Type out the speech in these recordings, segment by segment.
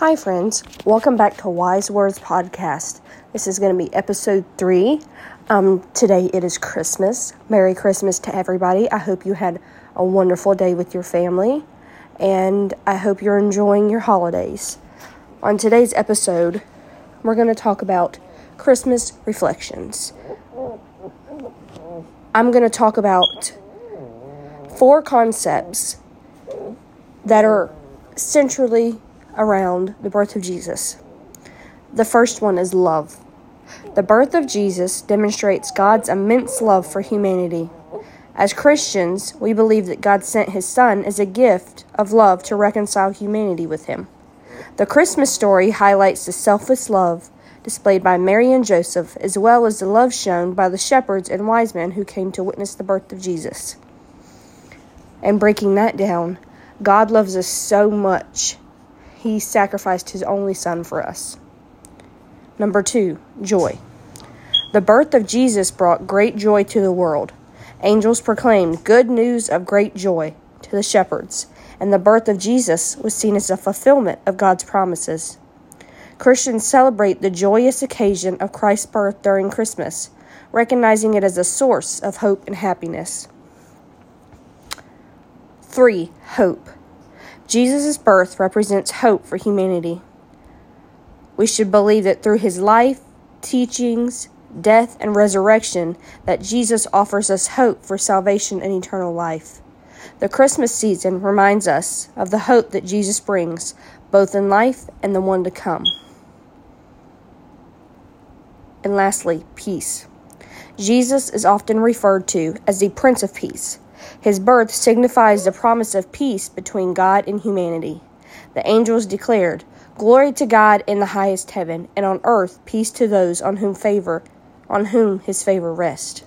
Hi, friends. Welcome back to Wise Words Podcast. This is going to be episode three. Um, today it is Christmas. Merry Christmas to everybody. I hope you had a wonderful day with your family, and I hope you're enjoying your holidays. On today's episode, we're going to talk about Christmas reflections. I'm going to talk about four concepts that are centrally around the birth of Jesus. The first one is love. The birth of Jesus demonstrates God's immense love for humanity. As Christians, we believe that God sent his Son as a gift of love to reconcile humanity with him. The Christmas story highlights the selfless love displayed by Mary and Joseph, as well as the love shown by the shepherds and wise men who came to witness the birth of Jesus. And breaking that down, God loves us so much he sacrificed his only son for us. Number two, joy. The birth of Jesus brought great joy to the world. Angels proclaimed good news of great joy to the shepherds, and the birth of Jesus was seen as a fulfillment of God's promises. Christians celebrate the joyous occasion of Christ's birth during Christmas, recognizing it as a source of hope and happiness. 3. Hope. Jesus' birth represents hope for humanity. We should believe that through his life, teachings, death, and resurrection, that Jesus offers us hope for salvation and eternal life. The Christmas season reminds us of the hope that Jesus brings, both in life and the one to come. And lastly, peace. Jesus is often referred to as the Prince of Peace. His birth signifies the promise of peace between God and humanity. The angels declared, Glory to God in the highest heaven, and on earth peace to those on whom favor on whom his favor rests.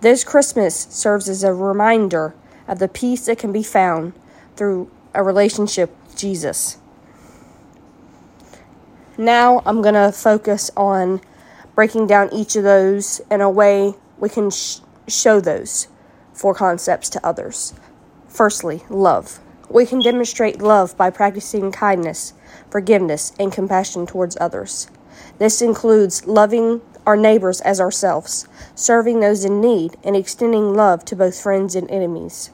This Christmas serves as a reminder of the peace that can be found through a relationship with Jesus. Now I'm going to focus on breaking down each of those in a way we can sh- show those four concepts to others. Firstly, love. We can demonstrate love by practicing kindness, forgiveness, and compassion towards others. This includes loving our neighbors as ourselves, serving those in need, and extending love to both friends and enemies.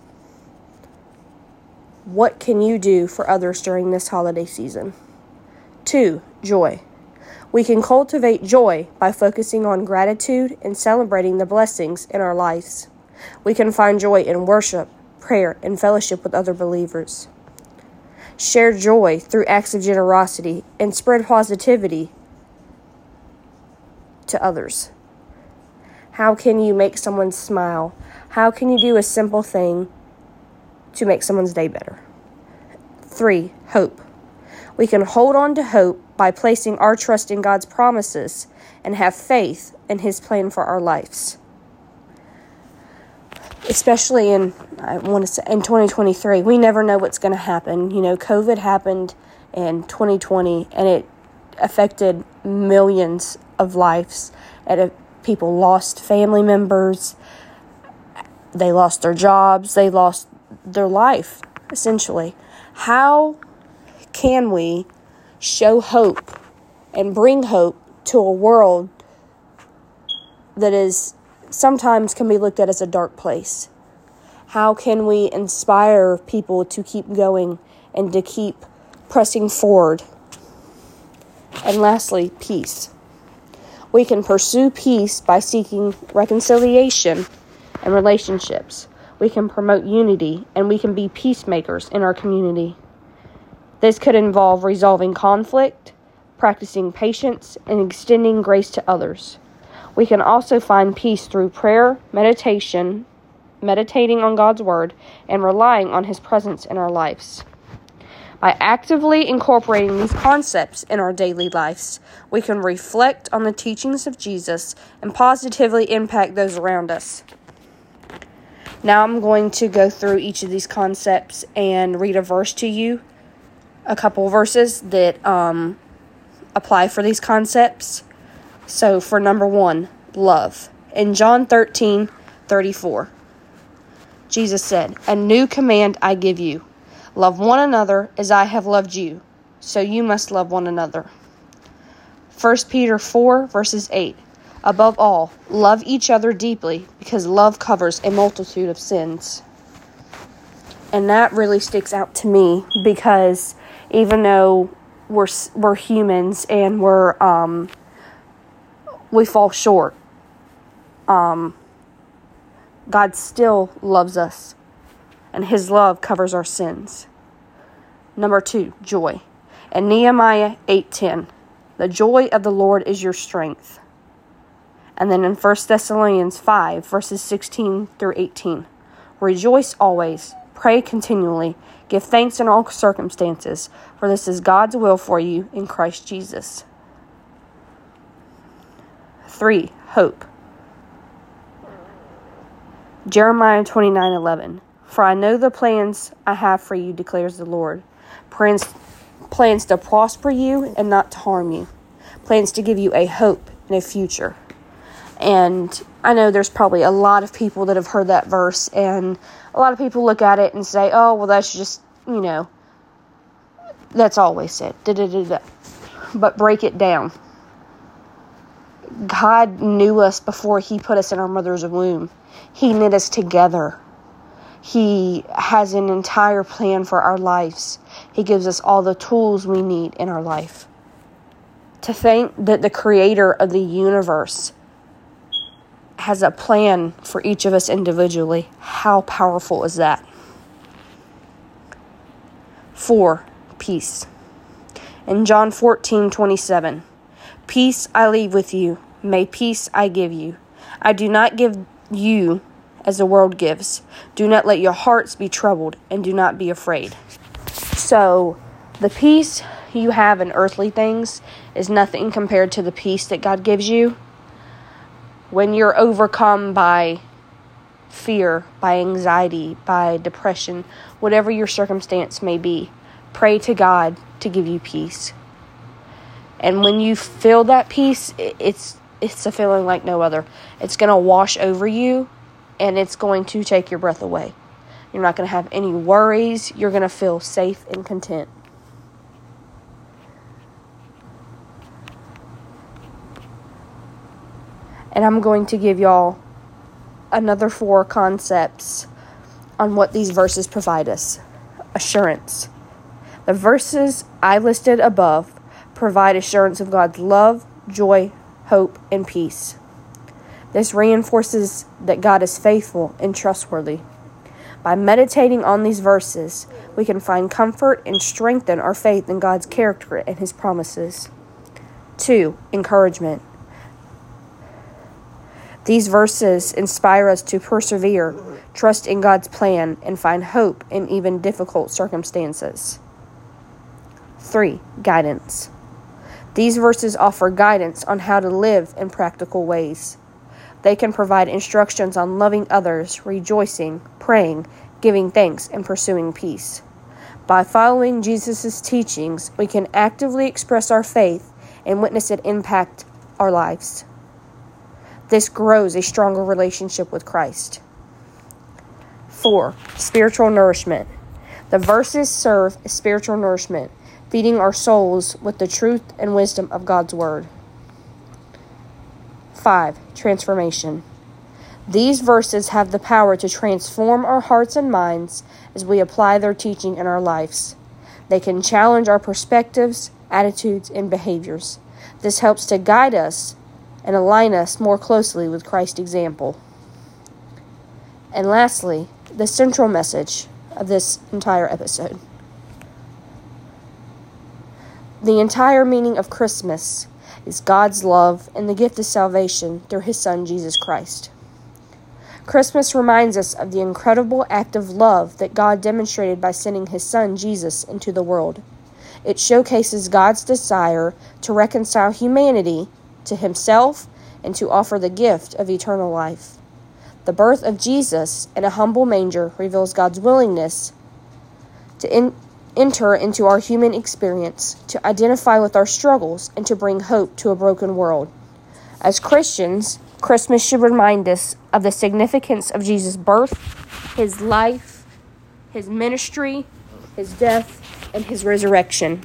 What can you do for others during this holiday season? 2. Joy. We can cultivate joy by focusing on gratitude and celebrating the blessings in our lives. We can find joy in worship, prayer, and fellowship with other believers. Share joy through acts of generosity and spread positivity to others. How can you make someone smile? How can you do a simple thing to make someone's day better? Three, hope. We can hold on to hope by placing our trust in God's promises and have faith in His plan for our lives especially in I want to say in 2023, we never know what's going to happen. You know, COVID happened in 2020 and it affected millions of lives. And people lost family members, they lost their jobs, they lost their life essentially. How can we show hope and bring hope to a world that is sometimes can be looked at as a dark place. How can we inspire people to keep going and to keep pressing forward? And lastly, peace. We can pursue peace by seeking reconciliation and relationships. We can promote unity and we can be peacemakers in our community. This could involve resolving conflict, practicing patience, and extending grace to others. We can also find peace through prayer, meditation, meditating on God's Word, and relying on His presence in our lives. By actively incorporating these concepts in our daily lives, we can reflect on the teachings of Jesus and positively impact those around us. Now I'm going to go through each of these concepts and read a verse to you, a couple verses that um, apply for these concepts. So, for number one, love. In John 13 34, Jesus said, A new command I give you love one another as I have loved you. so you must love one another. 1 Peter 4, verses 8. Above all, love each other deeply because love covers a multitude of sins. And that really sticks out to me because even though we're we're humans and we're um we fall short, um God still loves us and his love covers our sins. Number 2, joy. And Nehemiah 8:10. The joy of the Lord is your strength. And then in 1 Thessalonians 5, verses 16 through 18. Rejoice always, pray continually, give thanks in all circumstances, for this is God's will for you in Christ Jesus. 3. Hope. Jeremiah 29:11 For I know the plans I have for you declares the Lord plans plans to prosper you and not to harm you plans to give you a hope and a future and I know there's probably a lot of people that have heard that verse, and a lot of people look at it and say, oh, well, that's just, you know, that's always said. Da-da-da-da. But break it down. God knew us before He put us in our mother's womb, He knit us together. He has an entire plan for our lives. He gives us all the tools we need in our life. To think that the creator of the universe has a plan for each of us individually. How powerful is that? Four, peace. In John 14 27, Peace I leave with you, may peace I give you. I do not give you as the world gives. Do not let your hearts be troubled, and do not be afraid. So, the peace you have in earthly things is nothing compared to the peace that God gives you when you're overcome by fear, by anxiety, by depression, whatever your circumstance may be, pray to God to give you peace. And when you feel that peace, it's it's a feeling like no other. It's going to wash over you and it's going to take your breath away. You're not going to have any worries. You're going to feel safe and content. and I'm going to give y'all another four concepts on what these verses provide us. Assurance. The verses I listed above provide assurance of God's love, joy, hope, and peace. This reinforces that God is faithful and trustworthy. By meditating on these verses, we can find comfort and strengthen our faith in God's character and His promises. 2. Encouragement. These verses inspire us to persevere, trust in God's plan, and find hope in even difficult circumstances. 3. Guidance. These verses offer guidance on how to live in practical ways. They can provide instructions on loving others, rejoicing, praying, giving thanks, and pursuing peace. By following Jesus' teachings, we can actively express our faith and witness it impact our lives. This grows a stronger relationship with Christ. 4. Spiritual nourishment. The verses serve as spiritual nourishment, feeding our souls with the truth and wisdom of God's Word. 5. Transformation. These verses have the power to transform our hearts and minds as we apply their teaching in our lives. They can challenge our perspectives, attitudes, and behaviors. This helps to guide us and align us more closely with Christ's example. And lastly, the central message of this entire episode. The entire meaning of Christmas is God's love and the gift of salvation through His Son, Jesus Christ. Christmas reminds us of the incredible act of love that God demonstrated by sending His Son, Jesus, into the world. It showcases God's desire to reconcile humanity to himself and to offer the gift of eternal life. The birth of Jesus in a humble manger reveals God's willingness to in, enter into our human experience, to identify with our struggles, and to bring hope to a broken world. As Christians, Christmas should remind us of the significance of Jesus' birth, his life, his ministry, his death, and his resurrection.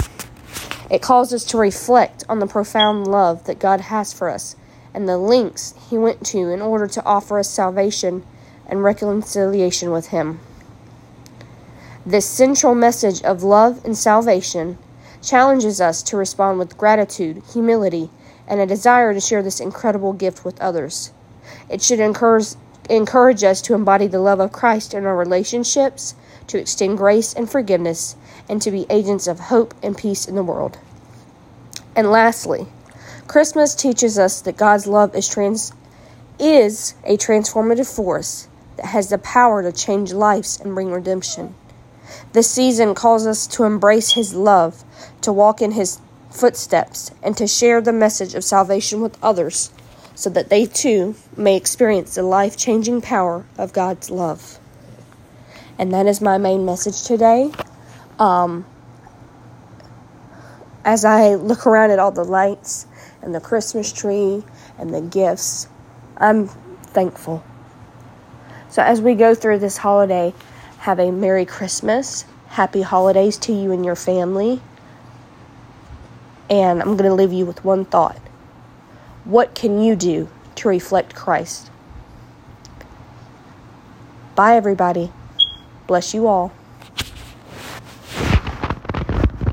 It calls us to reflect on the profound love that God has for us and the lengths He went to in order to offer us salvation and reconciliation with Him. This central message of love and salvation challenges us to respond with gratitude, humility, and a desire to share this incredible gift with others. It should encourage, encourage us to embody the love of Christ in our relationships, to extend grace and forgiveness, and to be agents of hope and peace in the world. And lastly, Christmas teaches us that God's love is trans is a transformative force that has the power to change lives and bring redemption. This season calls us to embrace His love, to walk in His footsteps, and to share the message of salvation with others so that they too may experience the life changing power of God's love. And that is my main message today. Um, as I look around at all the lights and the Christmas tree and the gifts, I'm thankful. So, as we go through this holiday, have a Merry Christmas, Happy Holidays to you and your family. And I'm going to leave you with one thought What can you do to reflect Christ? Bye, everybody. Bless you all.